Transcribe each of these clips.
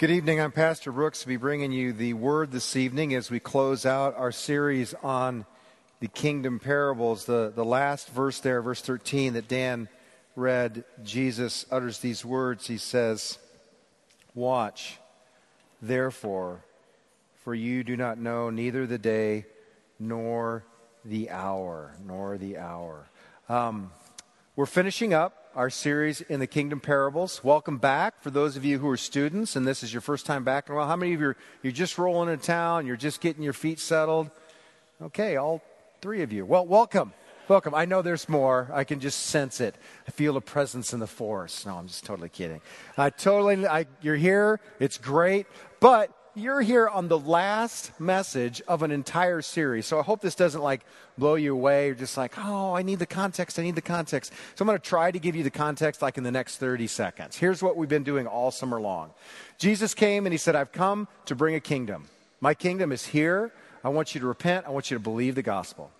Good evening. I'm Pastor Brooks to be bringing you the word this evening as we close out our series on the kingdom parables. The, the last verse there, verse 13, that Dan read, Jesus utters these words. He says, Watch, therefore, for you do not know neither the day nor the hour, nor the hour. Um, we're finishing up our series in the Kingdom Parables. Welcome back for those of you who are students and this is your first time back in a while. How many of you are you're just rolling into town, you're just getting your feet settled? Okay, all three of you. Well, welcome. Welcome. I know there's more. I can just sense it. I feel a presence in the forest. No, I'm just totally kidding. I totally, I, you're here. It's great. But you're here on the last message of an entire series. So I hope this doesn't like blow you away. You're just like, oh, I need the context. I need the context. So I'm going to try to give you the context like in the next 30 seconds. Here's what we've been doing all summer long Jesus came and he said, I've come to bring a kingdom. My kingdom is here. I want you to repent. I want you to believe the gospel.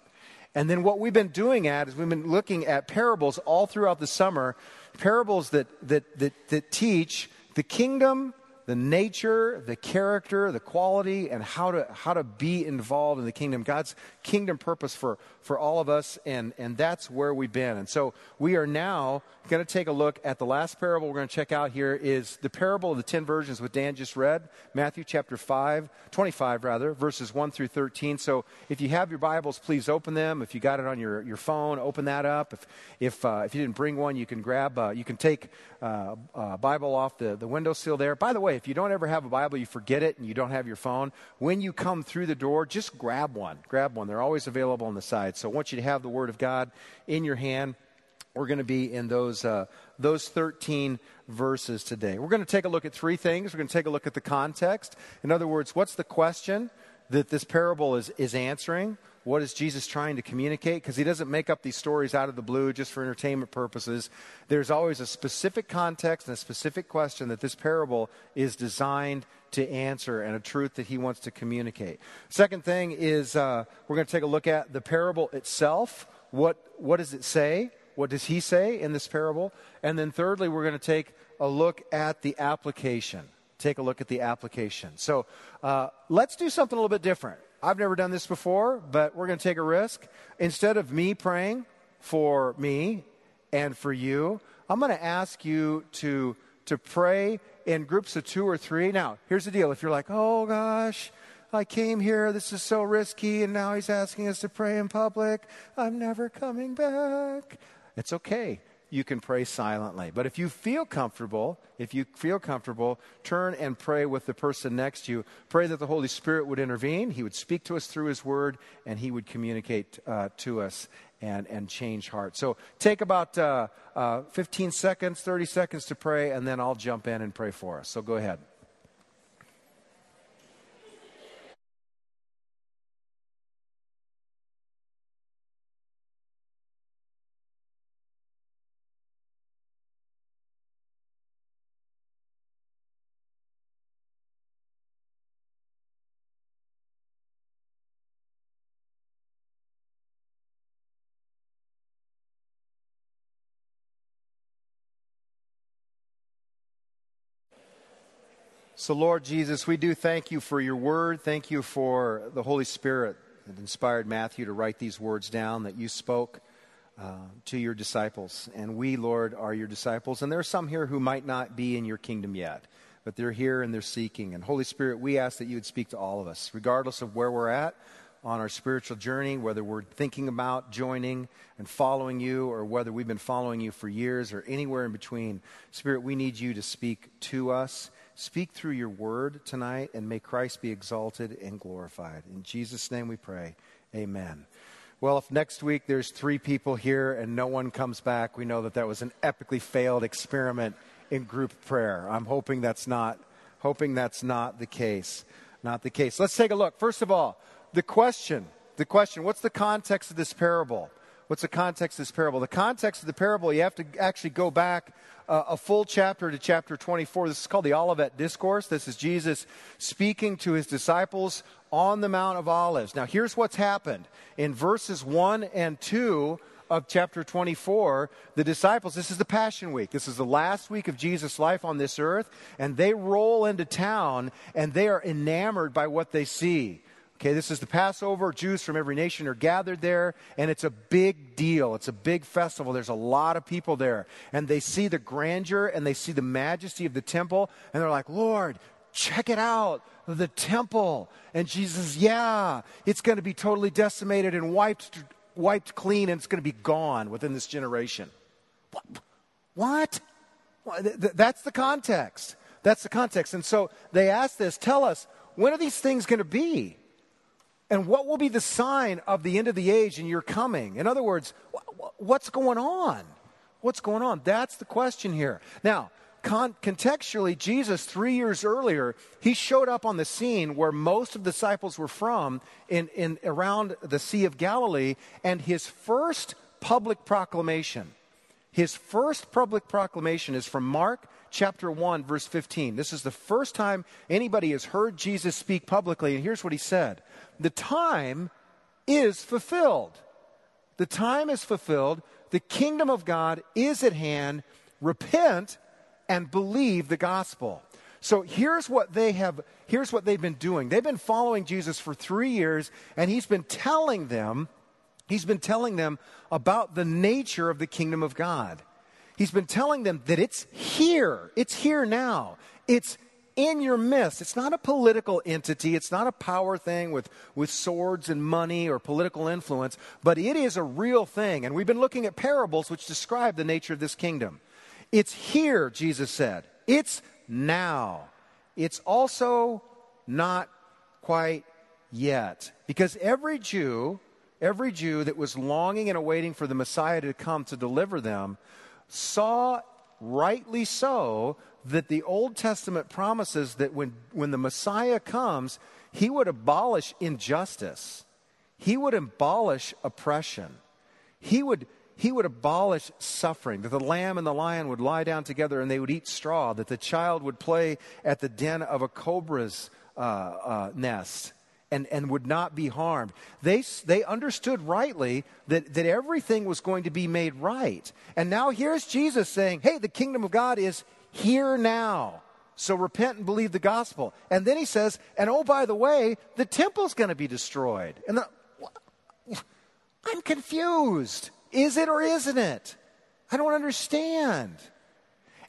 And then what we've been doing at is we've been looking at parables all throughout the summer, parables that, that, that, that teach the kingdom the nature, the character, the quality, and how to, how to be involved in the kingdom. God's kingdom purpose for, for all of us, and, and that's where we've been. And so we are now going to take a look at the last parable we're going to check out here is the parable of the 10 virgins what Dan just read, Matthew chapter 5, 25 rather, verses 1 through 13. So if you have your Bibles, please open them. If you got it on your, your phone, open that up. If, if, uh, if you didn't bring one, you can grab, uh, you can take uh, a Bible off the, the windowsill there. By the way, if you don't ever have a Bible, you forget it, and you don't have your phone, when you come through the door, just grab one. Grab one. They're always available on the side. So I want you to have the Word of God in your hand. We're going to be in those, uh, those 13 verses today. We're going to take a look at three things. We're going to take a look at the context. In other words, what's the question that this parable is, is answering? What is Jesus trying to communicate? Because he doesn't make up these stories out of the blue just for entertainment purposes. There's always a specific context and a specific question that this parable is designed to answer and a truth that he wants to communicate. Second thing is uh, we're going to take a look at the parable itself. What, what does it say? What does he say in this parable? And then thirdly, we're going to take a look at the application. Take a look at the application. So uh, let's do something a little bit different. I've never done this before, but we're going to take a risk. Instead of me praying for me and for you, I'm going to ask you to, to pray in groups of two or three. Now, here's the deal. If you're like, oh gosh, I came here, this is so risky, and now he's asking us to pray in public, I'm never coming back. It's okay you can pray silently. But if you feel comfortable, if you feel comfortable, turn and pray with the person next to you. Pray that the Holy Spirit would intervene. He would speak to us through His Word, and He would communicate uh, to us and, and change hearts. So take about uh, uh, 15 seconds, 30 seconds to pray, and then I'll jump in and pray for us. So go ahead. So, Lord Jesus, we do thank you for your word. Thank you for the Holy Spirit that inspired Matthew to write these words down that you spoke uh, to your disciples. And we, Lord, are your disciples. And there are some here who might not be in your kingdom yet, but they're here and they're seeking. And, Holy Spirit, we ask that you would speak to all of us, regardless of where we're at on our spiritual journey, whether we're thinking about joining and following you, or whether we've been following you for years, or anywhere in between. Spirit, we need you to speak to us Speak through your word tonight and may Christ be exalted and glorified. In Jesus' name we pray. Amen. Well, if next week there's three people here and no one comes back, we know that that was an epically failed experiment in group prayer. I'm hoping that's not hoping that's not the case. Not the case. Let's take a look. First of all, the question. The question, what's the context of this parable? What's the context of this parable? The context of the parable, you have to actually go back uh, a full chapter to chapter 24. This is called the Olivet Discourse. This is Jesus speaking to his disciples on the Mount of Olives. Now, here's what's happened. In verses 1 and 2 of chapter 24, the disciples, this is the Passion Week. This is the last week of Jesus' life on this earth, and they roll into town and they are enamored by what they see. Okay, this is the Passover. Jews from every nation are gathered there, and it's a big deal. It's a big festival. There's a lot of people there. And they see the grandeur and they see the majesty of the temple, and they're like, Lord, check it out, the temple. And Jesus, yeah, it's going to be totally decimated and wiped, wiped clean, and it's going to be gone within this generation. What? what? That's the context. That's the context. And so they ask this tell us, when are these things going to be? And what will be the sign of the end of the age and your coming? In other words, what's going on? What's going on? That's the question here. Now, con- contextually, Jesus, three years earlier, he showed up on the scene where most of the disciples were from in, in around the Sea of Galilee, and his first public proclamation, his first public proclamation is from Mark chapter 1, verse 15. This is the first time anybody has heard Jesus speak publicly, and here's what he said The time is fulfilled. The time is fulfilled. The kingdom of God is at hand. Repent and believe the gospel. So here's what they have here's what they've been doing. They've been following Jesus for 3 years and he's been telling them he's been telling them about the nature of the kingdom of God. He's been telling them that it's here. It's here now. It's in your midst. It's not a political entity. It's not a power thing with, with swords and money or political influence, but it is a real thing. And we've been looking at parables which describe the nature of this kingdom. It's here, Jesus said. It's now. It's also not quite yet. Because every Jew, every Jew that was longing and awaiting for the Messiah to come to deliver them saw, rightly so, that the Old Testament promises that when, when the Messiah comes, he would abolish injustice, he would abolish oppression, he would, he would abolish suffering, that the lamb and the lion would lie down together and they would eat straw, that the child would play at the den of a cobra's uh, uh, nest and, and would not be harmed. They, they understood rightly that, that everything was going to be made right. And now here's Jesus saying, hey, the kingdom of God is here now. So repent and believe the gospel. And then he says, and oh, by the way, the temple's going to be destroyed. And the, I'm confused. Is it or isn't it? I don't understand.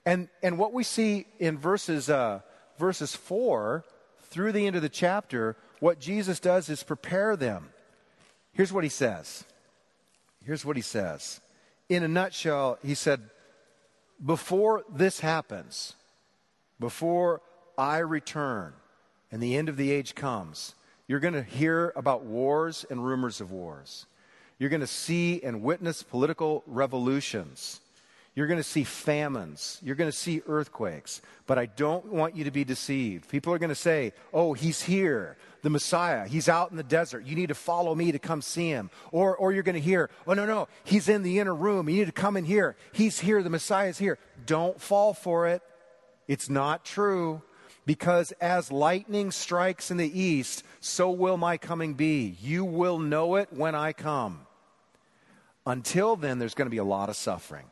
And, and what we see in verses, uh, verses 4 through the end of the chapter what Jesus does is prepare them. Here's what he says. Here's what he says. In a nutshell, he said, Before this happens, before I return and the end of the age comes, you're going to hear about wars and rumors of wars. You're going to see and witness political revolutions. You're going to see famines. You're going to see earthquakes. But I don't want you to be deceived. People are going to say, oh, he's here, the Messiah. He's out in the desert. You need to follow me to come see him. Or, or you're going to hear, oh, no, no, he's in the inner room. You need to come in here. He's here. The Messiah's here. Don't fall for it. It's not true. Because as lightning strikes in the east, so will my coming be. You will know it when I come. Until then, there's going to be a lot of suffering.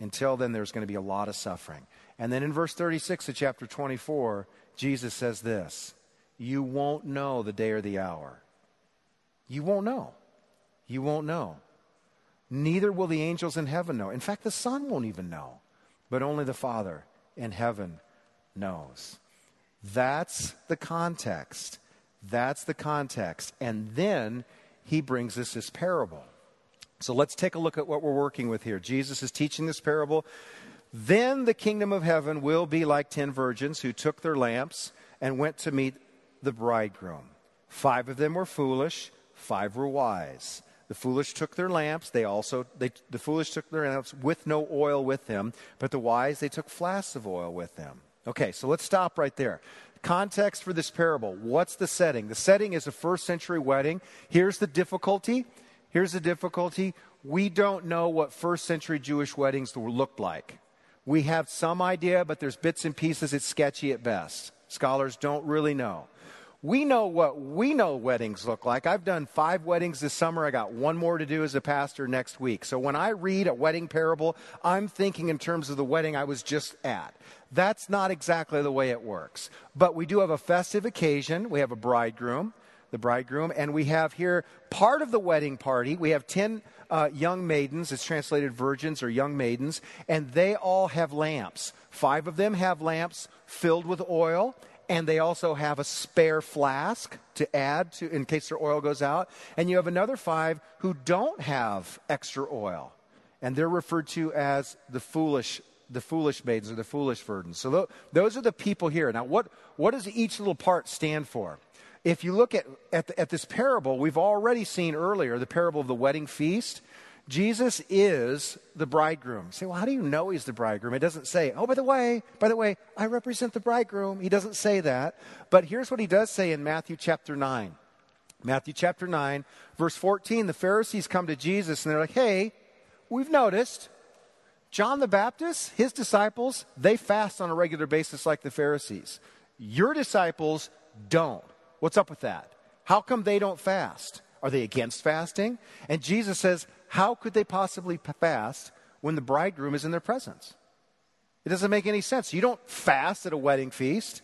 Until then, there's going to be a lot of suffering. And then in verse 36 of chapter 24, Jesus says this You won't know the day or the hour. You won't know. You won't know. Neither will the angels in heaven know. In fact, the Son won't even know, but only the Father in heaven knows. That's the context. That's the context. And then he brings us this parable. So let's take a look at what we're working with here. Jesus is teaching this parable. Then the kingdom of heaven will be like ten virgins who took their lamps and went to meet the bridegroom. Five of them were foolish, five were wise. The foolish took their lamps. They also, they, the foolish took their lamps with no oil with them, but the wise, they took flasks of oil with them. Okay, so let's stop right there. Context for this parable. What's the setting? The setting is a first century wedding. Here's the difficulty Here's the difficulty we don't know what first century Jewish weddings looked like. We have some idea, but there's bits and pieces. It's sketchy at best. Scholars don't really know. We know what we know weddings look like. I've done five weddings this summer. I got one more to do as a pastor next week. So when I read a wedding parable, I'm thinking in terms of the wedding I was just at. That's not exactly the way it works. But we do have a festive occasion. We have a bridegroom, the bridegroom, and we have here part of the wedding party. We have 10 uh, young maidens. It's translated virgins or young maidens, and they all have lamps. Five of them have lamps filled with oil, and they also have a spare flask to add to in case their oil goes out. And you have another five who don't have extra oil, and they're referred to as the foolish the foolish maidens or the foolish virgins. So th- those are the people here. Now, what, what does each little part stand for? If you look at, at, at this parable, we've already seen earlier the parable of the wedding feast. Jesus is the bridegroom. You say, well, how do you know he's the bridegroom? It doesn't say, oh, by the way, by the way, I represent the bridegroom. He doesn't say that. But here's what he does say in Matthew chapter 9. Matthew chapter 9, verse 14, the Pharisees come to Jesus and they're like, hey, we've noticed John the Baptist, his disciples, they fast on a regular basis like the Pharisees. Your disciples don't. What's up with that? How come they don't fast? Are they against fasting? And Jesus says, how could they possibly fast when the bridegroom is in their presence? It doesn't make any sense. You don't fast at a wedding feast,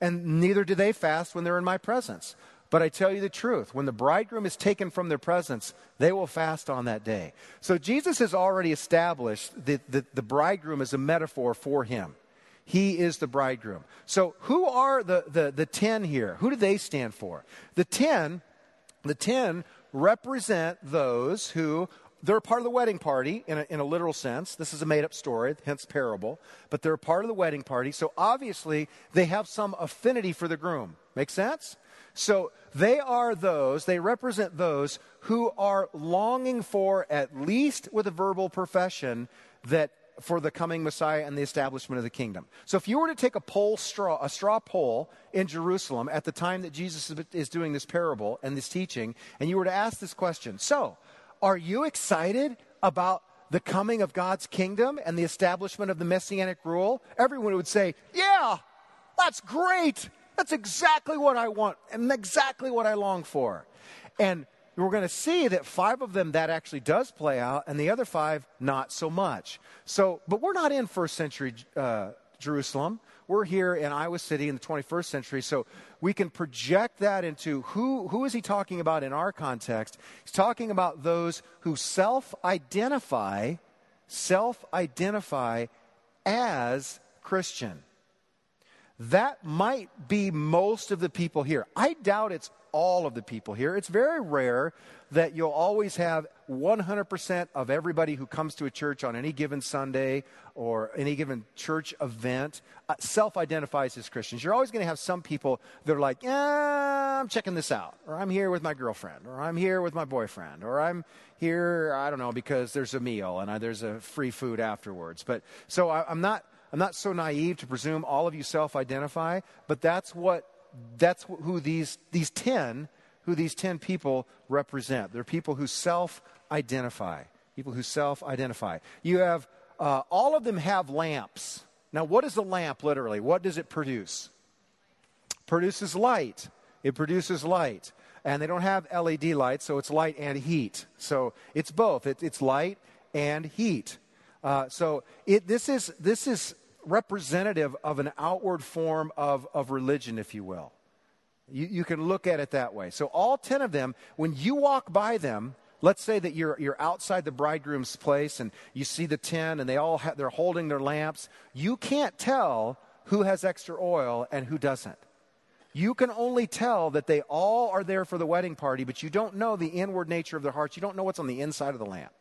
and neither do they fast when they're in my presence. But I tell you the truth, when the bridegroom is taken from their presence, they will fast on that day. So Jesus has already established that the, the bridegroom is a metaphor for him. He is the bridegroom. So who are the, the, the ten here? Who do they stand for? The ten, the ten represent those who they're part of the wedding party in a, in a literal sense. This is a made up story, hence parable, but they're part of the wedding party. So obviously, they have some affinity for the groom. Make sense? So they are those, they represent those who are longing for, at least with a verbal profession, that for the coming Messiah and the establishment of the kingdom. So if you were to take a poll straw, a straw poll in Jerusalem at the time that Jesus is doing this parable and this teaching, and you were to ask this question, so are you excited about the coming of God's kingdom and the establishment of the messianic rule? Everyone would say, yeah, that's great. That's exactly what I want and exactly what I long for. And we're going to see that five of them that actually does play out, and the other five not so much. So, but we're not in first century uh, Jerusalem. We're here in Iowa City in the 21st century, so we can project that into who, who is he talking about in our context? He's talking about those who self identify, self identify as Christian. That might be most of the people here. I doubt it's all of the people here. It's very rare that you'll always have 100% of everybody who comes to a church on any given Sunday or any given church event uh, self identifies as Christians. You're always going to have some people that are like, yeah, I'm checking this out, or I'm here with my girlfriend, or I'm here with my boyfriend, or I'm here, I don't know, because there's a meal and I, there's a free food afterwards. But so I, I'm not. I'm not so naive to presume all of you self identify, but that's what that's who these, these 10, who these 10 people represent. They're people who self identify. People who self identify. You have, uh, all of them have lamps. Now, what is a lamp literally? What does it produce? Produces light. It produces light. And they don't have LED lights, so it's light and heat. So it's both. It, it's light and heat. Uh, so it, this, is, this is representative of an outward form of, of religion, if you will. You, you can look at it that way. So, all 10 of them, when you walk by them, let's say that you're, you're outside the bridegroom's place and you see the 10 and they all have, they're holding their lamps, you can't tell who has extra oil and who doesn't. You can only tell that they all are there for the wedding party, but you don't know the inward nature of their hearts. You don't know what's on the inside of the lamp.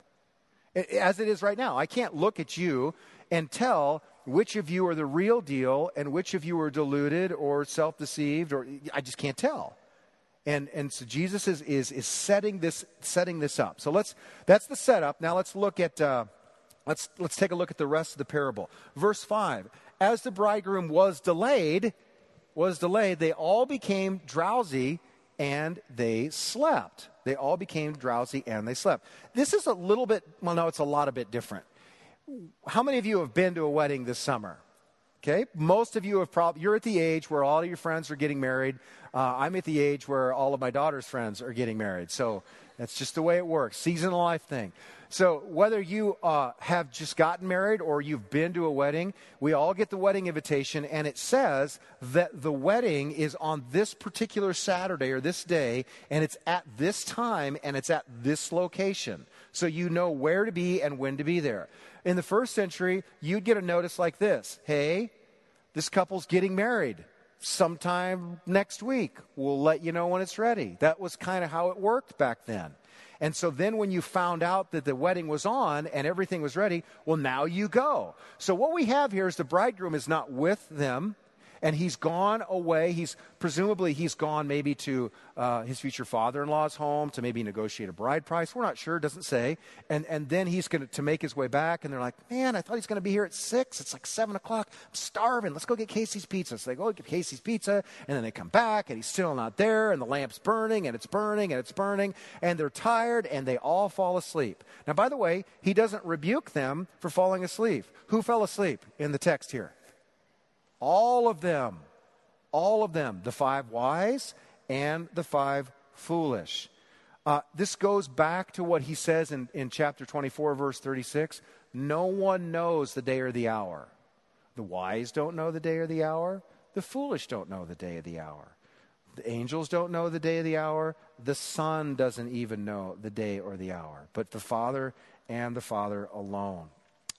As it is right now, I can't look at you and tell which of you are the real deal and which of you are deluded or self deceived, or I just can't tell. And, and so Jesus is, is, is setting, this, setting this up. So let's, that's the setup. Now let's look at, uh, let's, let's take a look at the rest of the parable. Verse 5 As the bridegroom was delayed, was delayed, they all became drowsy and they slept. They all became drowsy and they slept. This is a little bit, well, no, it's a lot a bit different. How many of you have been to a wedding this summer? Okay, most of you have probably, you're at the age where all of your friends are getting married. Uh, I'm at the age where all of my daughter's friends are getting married. So that's just the way it works. Season of life thing. So, whether you uh, have just gotten married or you've been to a wedding, we all get the wedding invitation, and it says that the wedding is on this particular Saturday or this day, and it's at this time and it's at this location. So, you know where to be and when to be there. In the first century, you'd get a notice like this Hey, this couple's getting married sometime next week. We'll let you know when it's ready. That was kind of how it worked back then. And so then when you found out that the wedding was on and everything was ready, well, now you go. So what we have here is the bridegroom is not with them and he's gone away. He's presumably he's gone maybe to uh, his future father-in-law's home to maybe negotiate a bride price. We're not sure; it doesn't say. And and then he's going to make his way back. And they're like, "Man, I thought he's going to be here at six. It's like seven o'clock. I'm starving. Let's go get Casey's pizza." So they go get Casey's pizza, and then they come back, and he's still not there. And the lamp's burning, and it's burning, and it's burning, and they're tired, and they all fall asleep. Now, by the way, he doesn't rebuke them for falling asleep. Who fell asleep in the text here? All of them. All of them. The five wise and the five foolish. Uh, this goes back to what he says in, in chapter 24, verse 36. No one knows the day or the hour. The wise don't know the day or the hour. The foolish don't know the day or the hour. The angels don't know the day or the hour. The Son doesn't even know the day or the hour, but the Father and the Father alone.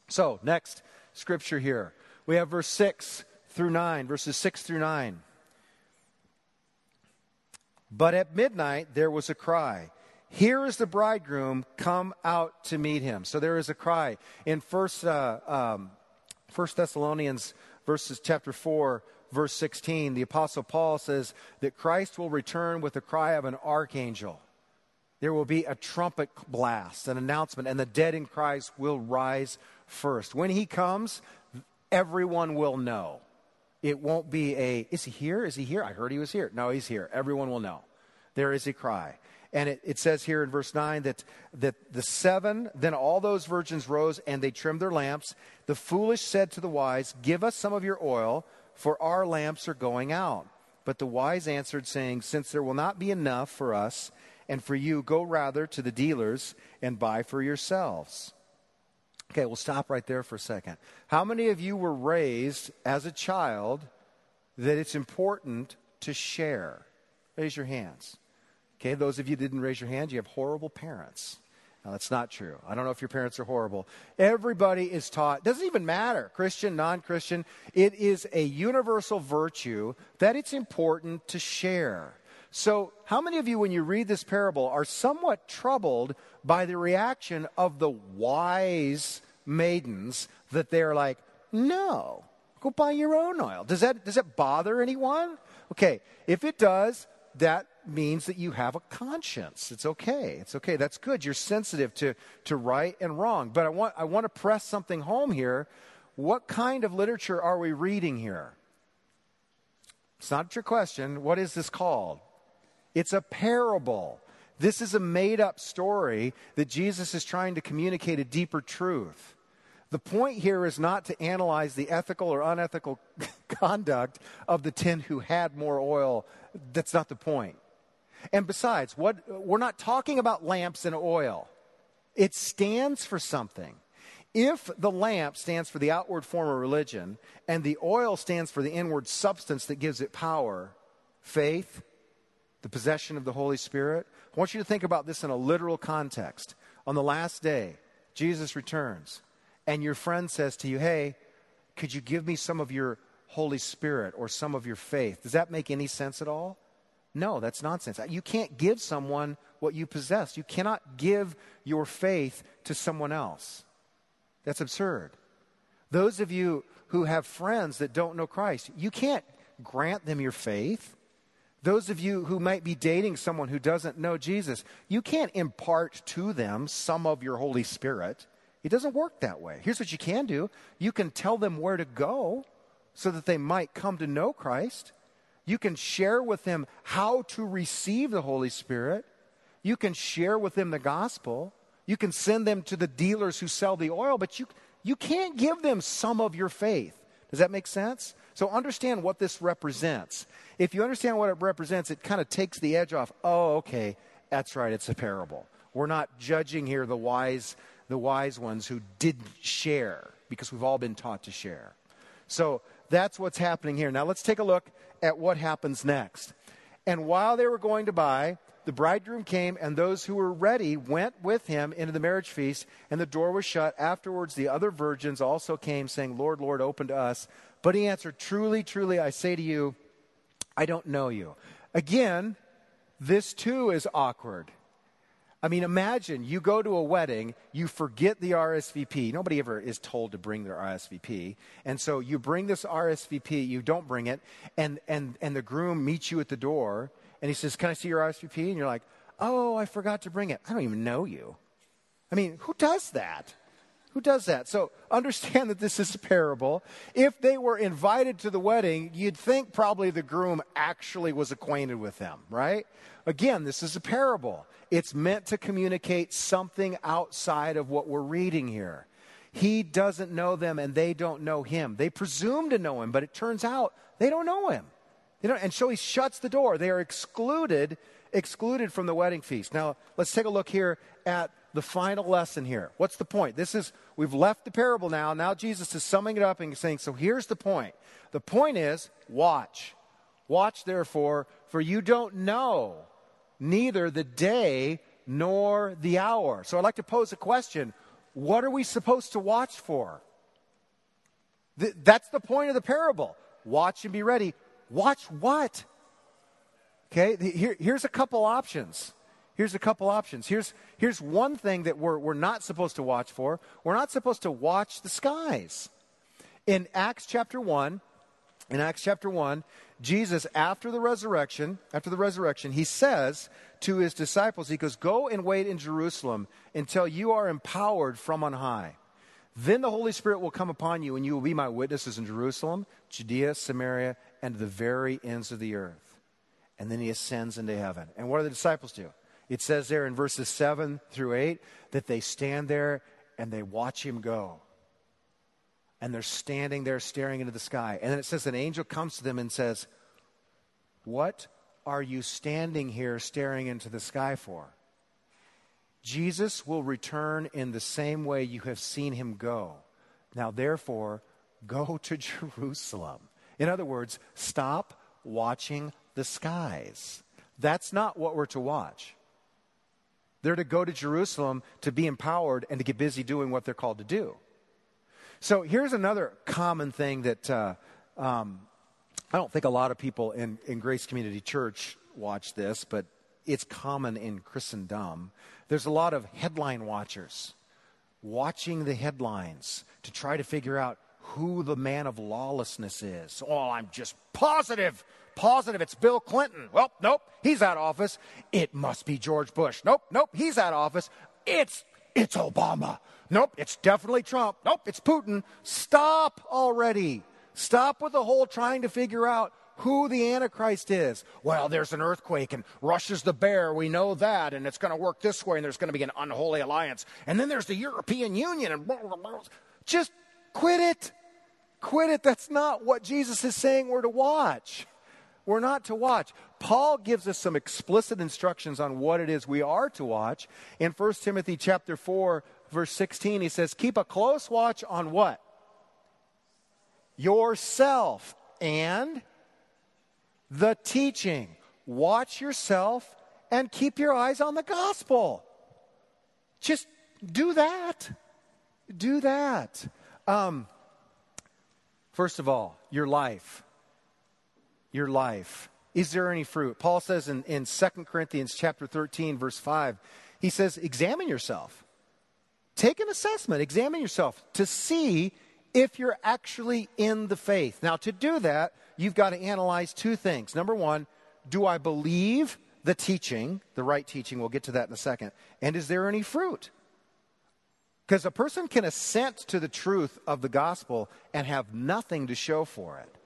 So, next scripture here. We have verse 6 through 9, verses 6 through 9. But at midnight there was a cry. Here is the bridegroom, come out to meet him. So there is a cry. In First, uh, um, First Thessalonians, verses chapter 4, verse 16, the Apostle Paul says that Christ will return with the cry of an archangel. There will be a trumpet blast, an announcement, and the dead in Christ will rise first. When he comes, everyone will know. It won't be a, is he here? Is he here? I heard he was here. No, he's here. Everyone will know. There is a cry. And it, it, says here in verse 9 that, that the seven, then all those virgins rose and they trimmed their lamps. The foolish said to the wise, Give us some of your oil, for our lamps are going out. But the wise answered, saying, Since there will not be enough for us and for you, go rather to the dealers and buy for yourselves. Okay, we'll stop right there for a second. How many of you were raised as a child that it's important to share? Raise your hands. Okay, those of you didn't raise your hands, you have horrible parents. Now, that's not true. I don't know if your parents are horrible. Everybody is taught, doesn't even matter, Christian, non Christian, it is a universal virtue that it's important to share. So, how many of you, when you read this parable, are somewhat troubled by the reaction of the wise maidens that they're like, no, go buy your own oil? Does that, does that bother anyone? Okay, if it does, that means that you have a conscience. It's okay. It's okay. That's good. You're sensitive to, to right and wrong. But I want, I want to press something home here. What kind of literature are we reading here? It's not your question. What is this called? It's a parable. This is a made up story that Jesus is trying to communicate a deeper truth. The point here is not to analyze the ethical or unethical conduct of the ten who had more oil. That's not the point. And besides, what, we're not talking about lamps and oil. It stands for something. If the lamp stands for the outward form of religion and the oil stands for the inward substance that gives it power, faith, the possession of the Holy Spirit. I want you to think about this in a literal context. On the last day, Jesus returns, and your friend says to you, Hey, could you give me some of your Holy Spirit or some of your faith? Does that make any sense at all? No, that's nonsense. You can't give someone what you possess. You cannot give your faith to someone else. That's absurd. Those of you who have friends that don't know Christ, you can't grant them your faith. Those of you who might be dating someone who doesn't know Jesus, you can't impart to them some of your Holy Spirit. It doesn't work that way. Here's what you can do you can tell them where to go so that they might come to know Christ. You can share with them how to receive the Holy Spirit. You can share with them the gospel. You can send them to the dealers who sell the oil, but you, you can't give them some of your faith Does that make sense? So understand what this represents. If you understand what it represents, it kind of takes the edge off. Oh, okay, that's right, it's a parable. We're not judging here the wise, the wise ones who didn't share, because we've all been taught to share. So that's what's happening here. Now let's take a look at what happens next. And while they were going to buy, the bridegroom came, and those who were ready went with him into the marriage feast, and the door was shut. Afterwards, the other virgins also came, saying, Lord, Lord, open to us. But he answered, Truly, truly, I say to you, I don't know you. Again, this too is awkward. I mean, imagine you go to a wedding, you forget the RSVP. Nobody ever is told to bring their RSVP. And so you bring this RSVP, you don't bring it, and, and, and the groom meets you at the door and he says, Can I see your RSVP? And you're like, Oh, I forgot to bring it. I don't even know you. I mean, who does that? Who does that? So understand that this is a parable. If they were invited to the wedding, you'd think probably the groom actually was acquainted with them, right? Again, this is a parable. It's meant to communicate something outside of what we're reading here. He doesn't know them and they don't know him. They presume to know him, but it turns out they don't know him. They don't, and so he shuts the door. They are excluded, excluded from the wedding feast. Now, let's take a look here at the final lesson here. What's the point? This is, we've left the parable now. Now Jesus is summing it up and saying, so here's the point. The point is, watch. Watch, therefore, for you don't know neither the day nor the hour. So I'd like to pose a question. What are we supposed to watch for? Th- that's the point of the parable. Watch and be ready. Watch what? Okay, here, here's a couple options. Here's a couple options. Here's, here's one thing that we're, we're not supposed to watch for. We're not supposed to watch the skies. In Acts chapter 1, in Acts chapter 1, Jesus, after the resurrection, after the resurrection, he says to his disciples, he goes, Go and wait in Jerusalem until you are empowered from on high. Then the Holy Spirit will come upon you, and you will be my witnesses in Jerusalem, Judea, Samaria, and the very ends of the earth. And then he ascends into heaven. And what do the disciples do? It says there in verses 7 through 8 that they stand there and they watch him go. And they're standing there staring into the sky. And then it says an angel comes to them and says, What are you standing here staring into the sky for? Jesus will return in the same way you have seen him go. Now, therefore, go to Jerusalem. In other words, stop watching the skies. That's not what we're to watch. They're to go to Jerusalem to be empowered and to get busy doing what they're called to do. So here's another common thing that uh, um, I don't think a lot of people in, in Grace Community Church watch this, but it's common in Christendom. There's a lot of headline watchers watching the headlines to try to figure out who the man of lawlessness is. Oh, I'm just positive, positive it's Bill Clinton. Well, nope, he's out of office. It must be George Bush. Nope, nope, he's out of office. It's it's Obama. Nope, it's definitely Trump. Nope, it's Putin. Stop already. Stop with the whole trying to figure out who the Antichrist is. Well, there's an earthquake and Russia's the bear. We know that. And it's going to work this way and there's going to be an unholy alliance. And then there's the European Union and blah, blah, blah. just quit it. Quit it. That's not what Jesus is saying we're to watch. We're not to watch. Paul gives us some explicit instructions on what it is we are to watch. In 1 Timothy chapter 4, verse 16, he says, Keep a close watch on what? Yourself and the teaching. Watch yourself and keep your eyes on the gospel. Just do that. Do that. Um, first of all, your life. Your life. Is there any fruit? Paul says in, in 2 Corinthians chapter 13, verse 5, he says, examine yourself. Take an assessment, examine yourself to see if you're actually in the faith. Now, to do that, you've got to analyze two things. Number one, do I believe the teaching, the right teaching? We'll get to that in a second. And is there any fruit? Because a person can assent to the truth of the gospel and have nothing to show for it.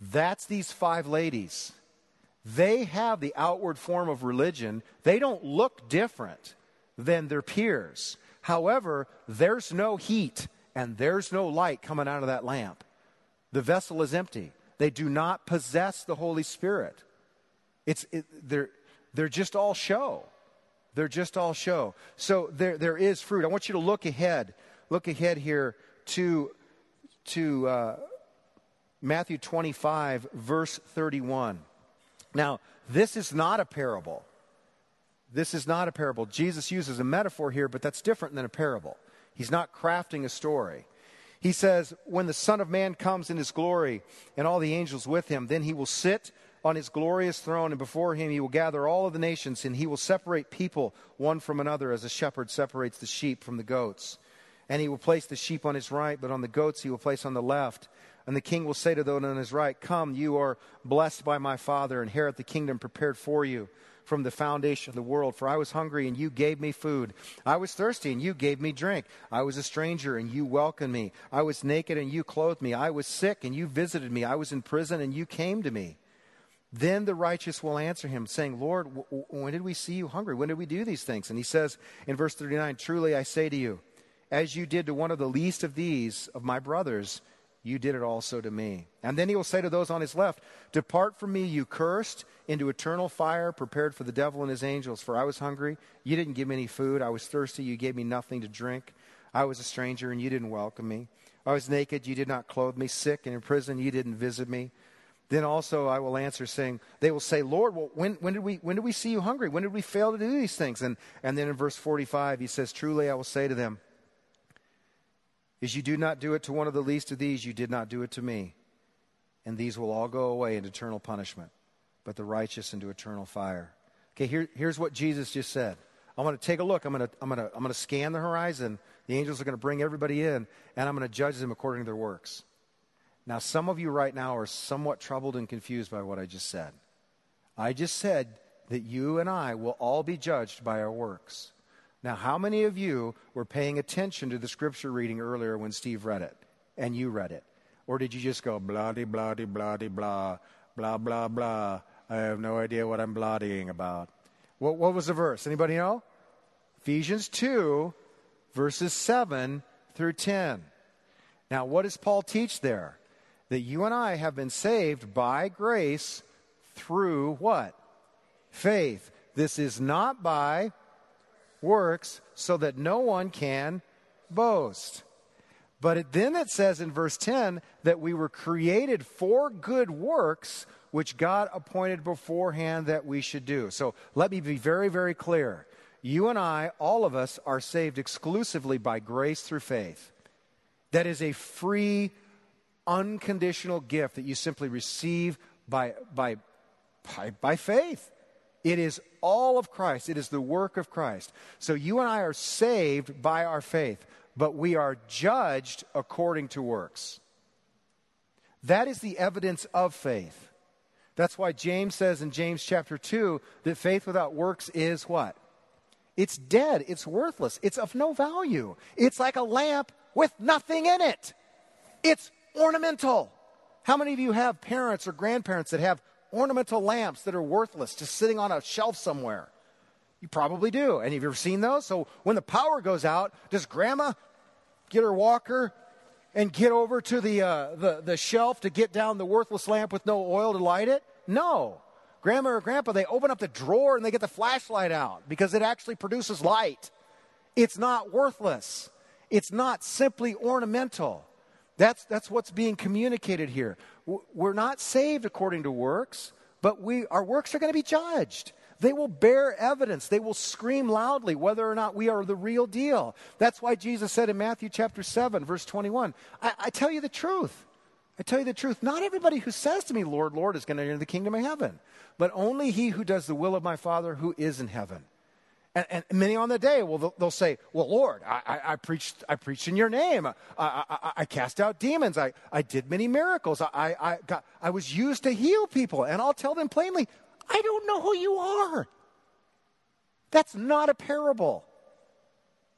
That's these five ladies. They have the outward form of religion. They don't look different than their peers. However, there's no heat and there's no light coming out of that lamp. The vessel is empty. They do not possess the Holy Spirit. It's, it, they're, they're just all show. They're just all show. So there, there is fruit. I want you to look ahead. Look ahead here to, to uh, Matthew 25, verse 31. Now, this is not a parable. This is not a parable. Jesus uses a metaphor here, but that's different than a parable. He's not crafting a story. He says, When the Son of Man comes in his glory and all the angels with him, then he will sit on his glorious throne, and before him he will gather all of the nations, and he will separate people one from another as a shepherd separates the sheep from the goats. And he will place the sheep on his right, but on the goats he will place on the left. And the king will say to those on his right, Come, you are blessed by my Father, inherit the kingdom prepared for you from the foundation of the world. For I was hungry, and you gave me food. I was thirsty, and you gave me drink. I was a stranger, and you welcomed me. I was naked, and you clothed me. I was sick, and you visited me. I was in prison, and you came to me. Then the righteous will answer him, saying, Lord, when did we see you hungry? When did we do these things? And he says in verse 39, Truly I say to you, as you did to one of the least of these, of my brothers, you did it also to me. And then he will say to those on his left, Depart from me, you cursed, into eternal fire prepared for the devil and his angels. For I was hungry, you didn't give me any food. I was thirsty, you gave me nothing to drink. I was a stranger, and you didn't welcome me. I was naked, you did not clothe me. Sick and in prison, you didn't visit me. Then also I will answer, saying, They will say, Lord, well, when, when, did we, when did we see you hungry? When did we fail to do these things? And, and then in verse 45, he says, Truly I will say to them, is you do not do it to one of the least of these, you did not do it to me. And these will all go away into eternal punishment, but the righteous into eternal fire. Okay, here, here's what Jesus just said. I'm going to take a look. I'm going to, I'm, going to, I'm going to scan the horizon. The angels are going to bring everybody in, and I'm going to judge them according to their works. Now, some of you right now are somewhat troubled and confused by what I just said. I just said that you and I will all be judged by our works. Now, how many of you were paying attention to the scripture reading earlier when Steve read it and you read it? Or did you just go blah, de, blah, de, blah, de, blah, blah, blah, blah? I have no idea what I'm blahdying about. What, what was the verse? Anybody know? Ephesians 2, verses 7 through 10. Now, what does Paul teach there? That you and I have been saved by grace through what? Faith. This is not by works so that no one can boast. But it, then it says in verse 10 that we were created for good works which God appointed beforehand that we should do. So let me be very, very clear. You and I, all of us, are saved exclusively by grace through faith. That is a free, unconditional gift that you simply receive by, by, by, by faith. It is all of Christ, it is the work of Christ. So you and I are saved by our faith, but we are judged according to works. That is the evidence of faith. That's why James says in James chapter 2 that faith without works is what? It's dead. It's worthless. It's of no value. It's like a lamp with nothing in it. It's ornamental. How many of you have parents or grandparents that have ornamental lamps that are worthless, just sitting on a shelf somewhere? You probably do. And have you ever seen those? So when the power goes out, does grandma get her walker and get over to the, uh, the, the shelf to get down the worthless lamp with no oil to light it? No. Grandma or grandpa, they open up the drawer and they get the flashlight out because it actually produces light. It's not worthless. It's not simply ornamental. That's, that's what's being communicated here. We're not saved according to works, but we, our works are going to be judged. They will bear evidence. They will scream loudly whether or not we are the real deal. That's why Jesus said in Matthew chapter 7, verse 21, I, I tell you the truth. I tell you the truth. Not everybody who says to me, Lord, Lord, is going to enter the kingdom of heaven, but only he who does the will of my Father who is in heaven. And, and, many on the day will they'll, they'll say, "Well, Lord, I, I, I, preached I preached in Your name. I, I, I cast out demons. I, I did many miracles. I, I, got, I was used to heal people." And I'll tell them plainly, "I don't know who you are. That's not a parable.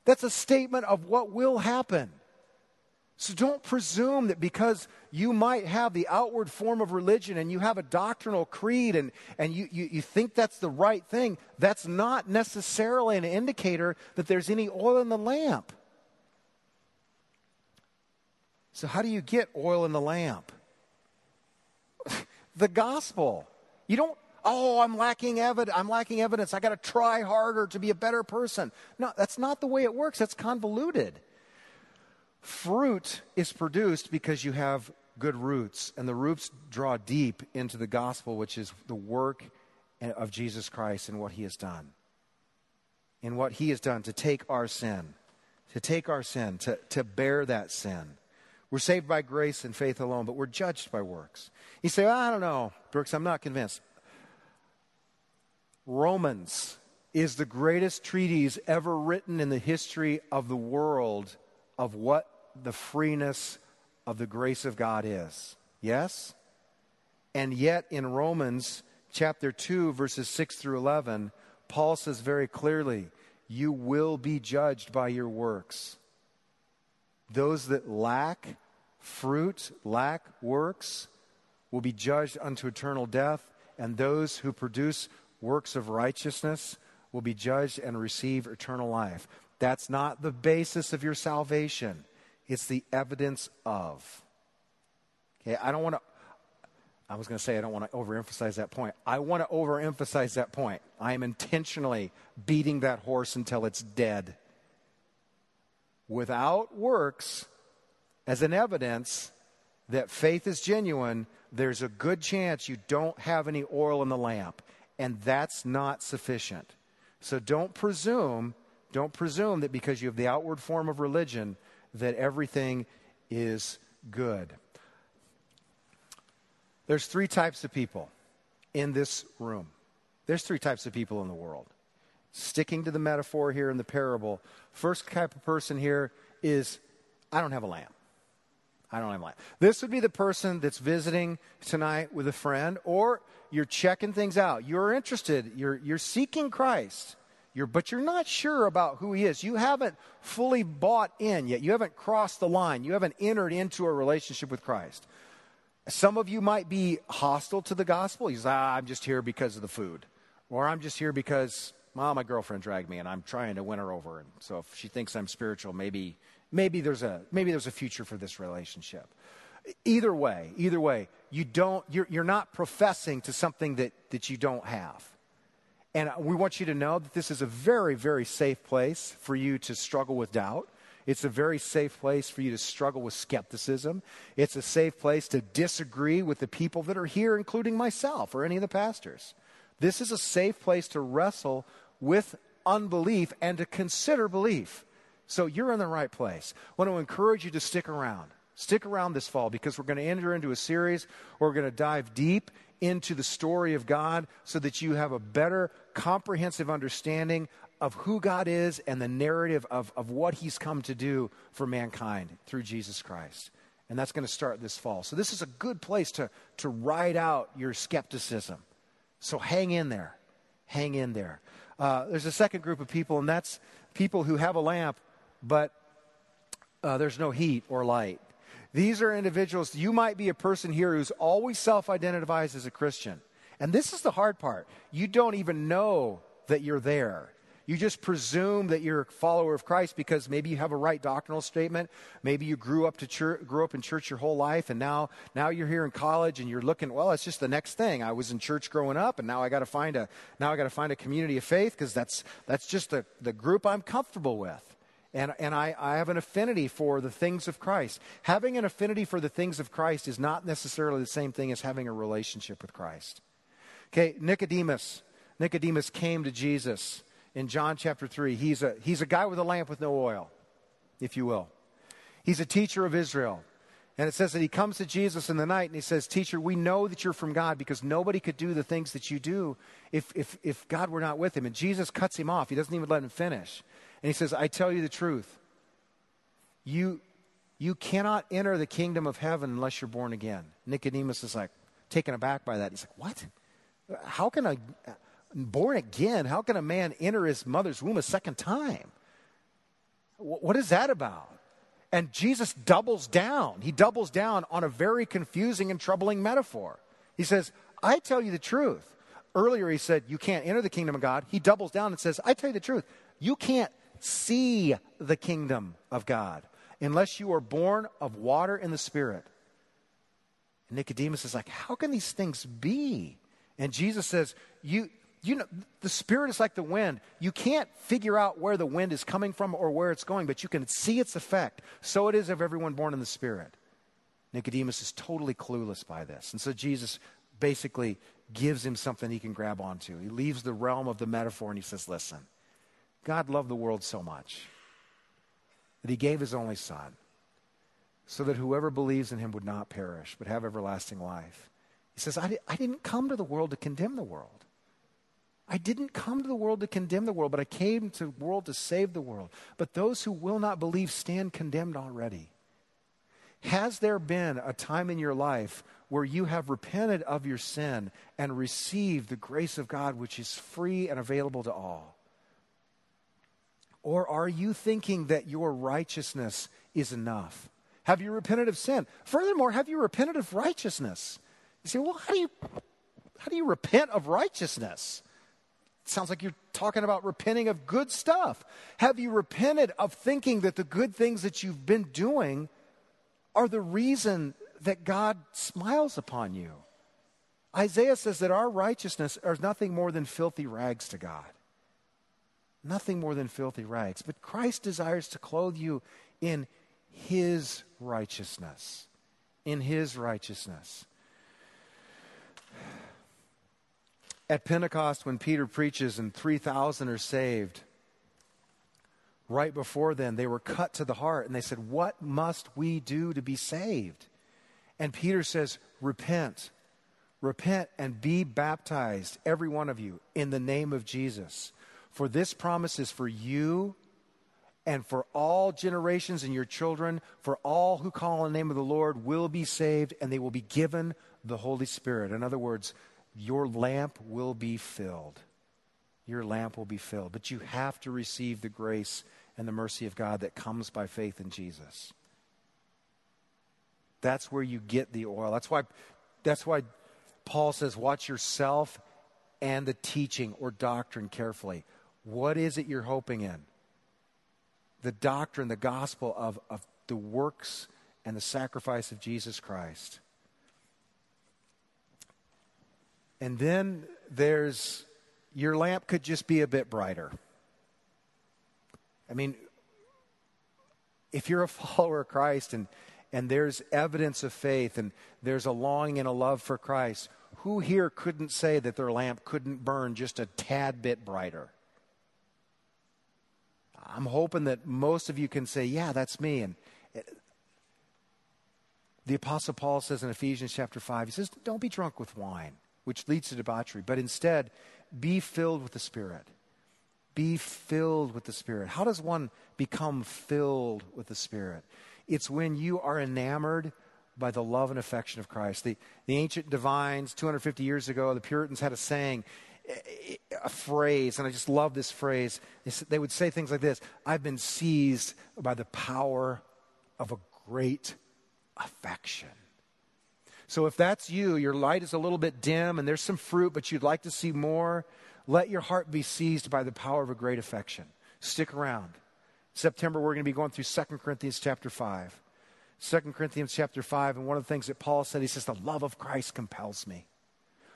That's a statement of what will happen." So don't presume that because you might have the outward form of religion and you have a doctrinal creed and, and you, you, you, think that's the right thing, that's not necessarily an indicator that there's any oil in the lamp. So, how do you get oil in the lamp? the gospel. You don't, oh, I'm lacking evidence. I'm lacking evidence. I got to try harder to be a better person. No, that's not the way it works. That's convoluted. Fruit is produced because you have good roots, and the roots draw deep into the gospel, which is the work of Jesus Christ and what he has done. In what he has done to take our sin, to take our sin, to, to bear that sin. We're saved by grace and faith alone, but we're judged by works. You say, well, I don't know, Brooks, I'm not convinced. Romans is the greatest treatise ever written in the history of the world of what the freeness of the grace of God is. Yes? And yet, in Romans chapter 2, verses 6 through 11, Paul says very clearly, You will be judged by your works. Those that lack fruit, lack works, will be judged unto eternal death, and those who produce works of righteousness will be judged and receive eternal life. That's not the basis of your salvation, it's the evidence of. Okay, I don't want to. I was going to say I don't want to overemphasize that point. I want to overemphasize that point. I am intentionally beating that horse until it's dead. Without works as an evidence that faith is genuine, there's a good chance you don't have any oil in the lamp and that's not sufficient. So don't presume, don't presume that because you have the outward form of religion that everything is good. There's three types of people in this room. There's three types of people in the world. Sticking to the metaphor here in the parable, first type of person here is I don't have a lamp. I don't have a lamp. This would be the person that's visiting tonight with a friend, or you're checking things out. You're interested. You're, you're seeking Christ. You're, but you're not sure about who he is. You haven't fully bought in yet. You haven't crossed the line. You haven't entered into a relationship with Christ. Some of you might be hostile to the gospel. You say, ah, I'm just here because of the food. Or I'm just here because, well, my girlfriend dragged me and I'm trying to win her over. And so if she thinks I'm spiritual, maybe maybe there's a maybe there's a future for this relationship either way either way you don't you're, you're not professing to something that that you don't have and we want you to know that this is a very very safe place for you to struggle with doubt it's a very safe place for you to struggle with skepticism. It's a safe place to disagree with the people that are here, including myself or any of the pastors. This is a safe place to wrestle with unbelief and to consider belief. So you're in the right place. I want to encourage you to stick around. Stick around this fall because we're going to enter into a series where we're going to dive deep into the story of God so that you have a better comprehensive understanding of who God is and the narrative of, of what He's come to do for mankind through Jesus Christ. And that's going to start this fall. So, this is a good place to, to ride out your skepticism. So, hang in there. Hang in there. Uh, there's a second group of people, and that's people who have a lamp but uh, there's no heat or light. These are individuals, you might be a person here who's always self identifies as a Christian. And this is the hard part. You don't even know that you're there. You just presume that you're a follower of Christ because maybe you have a right doctrinal statement. Maybe you grew up to church, grew up in church your whole life, and now now you're here in college and you're looking. Well, it's just the next thing. I was in church growing up, and now I got to find a now I got to find a community of faith because that's that's just the the group I'm comfortable with and, and I, I have an affinity for the things of Christ. Having an affinity for the things of Christ is not necessarily the same thing as having a relationship with Christ. Okay, Nicodemus. Nicodemus came to Jesus in John chapter 3. He's a, he's a guy with a lamp with no oil, if you will. He's a teacher of Israel. And it says that he comes to Jesus in the night and he says, Teacher, we know that you're from God because nobody could do the things that you do if, if, if God were not with him. And Jesus cuts him off. He doesn't even let him finish. And he says, I tell you the truth. You, you cannot enter the kingdom of heaven unless you're born again. Nicodemus is like taken aback by that. He's like, What? How can a born again? How can a man enter his mother's womb a second time? What is that about? And Jesus doubles down. He doubles down on a very confusing and troubling metaphor. He says, I tell you the truth. Earlier, he said, You can't enter the kingdom of God. He doubles down and says, I tell you the truth. You can't see the kingdom of God. Unless you are born of water and the Spirit. And Nicodemus is like, How can these things be? And Jesus says, You you know the spirit is like the wind. You can't figure out where the wind is coming from or where it's going but you can see its effect. So it is of everyone born in the spirit. Nicodemus is totally clueless by this. And so jesus basically gives him something he can grab onto. He leaves the realm of the metaphor and he says listen god loved the world so much that he gave his only son so that whoever believes in him would not perish but have everlasting life he says I, di- I didn't come to the world to condemn the world I didn't come to the world to condemn the world, but I came to the world to save the world. But those who will not believe stand condemned already. Has there been a time in your life where you have repented of your sin and received the grace of God, which is free and available to all? Or are you thinking that your righteousness is enough? Have you repented of sin? Furthermore, have you repented of righteousness? You say, well, how do you, how do you repent of righteousness? It sounds like you're talking about repenting of good stuff. Have you repented of thinking that the good things that you've been doing are the reason that God smiles upon you? Isaiah says that our righteousness is nothing more than filthy rags to God. Nothing more than filthy rags. But Christ desires to clothe you in his righteousness. In his righteousness. At Pentecost, when Peter preaches and 3,000 are saved, right before then, they were cut to the heart and they said, What must we do to be saved? And Peter says, Repent. Repent and be baptized, every one of you, in the name of Jesus. For this promise is for you and for all generations and your children, for all who call on the name of the Lord will be saved, and they will be given the Holy Spirit. In other words, your lamp will be filled. Your lamp will be filled. But you have to receive the grace and the mercy of God that comes by faith in Jesus. That's where you get the oil. That's why, that's why Paul says, watch yourself and the teaching or doctrine carefully. What is it you're hoping in? The doctrine, the gospel of, of the works and the sacrifice of Jesus Christ. And then there's your lamp could just be a bit brighter. I mean, if you're a follower of Christ and, and there's evidence of faith and there's a longing and a love for Christ, who here couldn't say that their lamp couldn't burn just a tad bit brighter? I'm hoping that most of you can say, yeah, that's me. And the Apostle Paul says in Ephesians chapter 5, he says, don't be drunk with wine which leads to debauchery, but instead be filled with the Spirit. Be filled with the Spirit. How does one become filled with the Spirit? It's when you are enamored by the love and affection of Christ. The, the ancient divines, 250 years ago, the Puritans had a saying, a phrase, and I just love this phrase. They would say things like this I've been seized by the power of a great affection. So if that's you, your light is a little bit dim and there's some fruit, but you'd like to see more, let your heart be seized by the power of a great affection. Stick around. September, we're going to be going through 2 Corinthians chapter 5. 2 Corinthians chapter 5, and one of the things that Paul said, he says, The love of Christ compels me.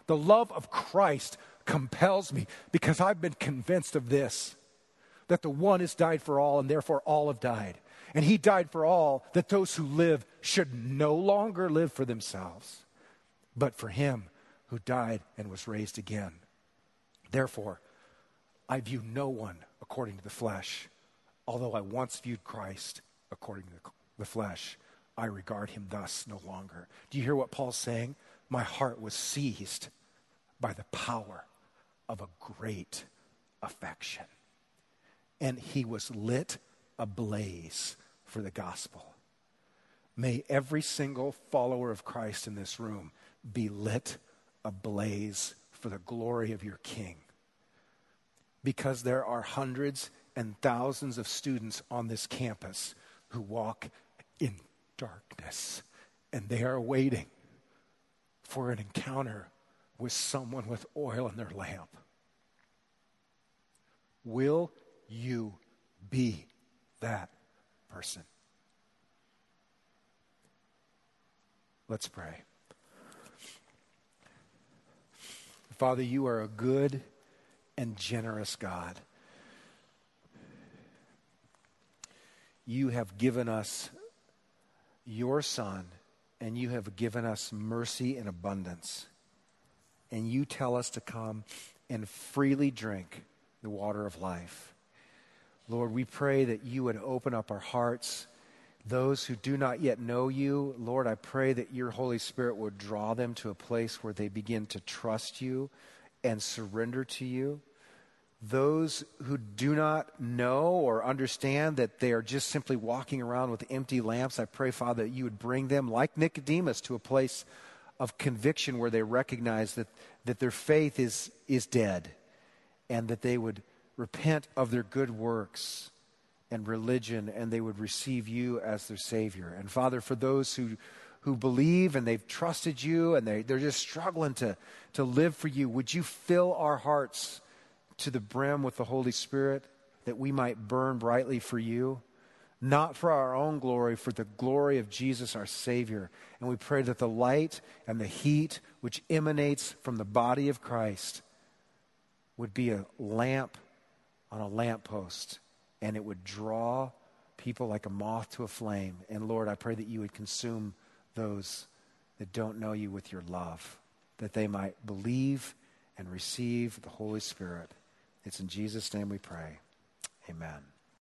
The love of Christ compels me because I've been convinced of this that the one has died for all, and therefore all have died. And he died for all, that those who live should no longer live for themselves, but for him who died and was raised again. Therefore, I view no one according to the flesh. Although I once viewed Christ according to the flesh, I regard him thus no longer. Do you hear what Paul's saying? My heart was seized by the power of a great affection. And he was lit ablaze for the gospel. May every single follower of Christ in this room be lit ablaze for the glory of your King. Because there are hundreds and thousands of students on this campus who walk in darkness, and they are waiting for an encounter with someone with oil in their lamp. Will you be that person. Let's pray. Father, you are a good and generous God. You have given us your Son, and you have given us mercy in abundance. And you tell us to come and freely drink the water of life. Lord, we pray that you would open up our hearts. Those who do not yet know you, Lord, I pray that your Holy Spirit would draw them to a place where they begin to trust you and surrender to you those who do not know or understand that they are just simply walking around with empty lamps, I pray, Father, that you would bring them, like Nicodemus, to a place of conviction where they recognize that, that their faith is, is dead and that they would repent of their good works and religion and they would receive you as their Savior. And Father, for those who, who believe and they've trusted you and they, they're just struggling to, to live for you, would you fill our hearts? to the brim with the Holy Spirit that we might burn brightly for you, not for our own glory, for the glory of Jesus our Savior. And we pray that the light and the heat which emanates from the body of Christ would be a lamp on a lamppost and it would draw people like a moth to a flame. And Lord, I pray that you would consume those that don't know you with your love, that they might believe and receive the Holy Spirit. It's in Jesus' name we pray. Amen.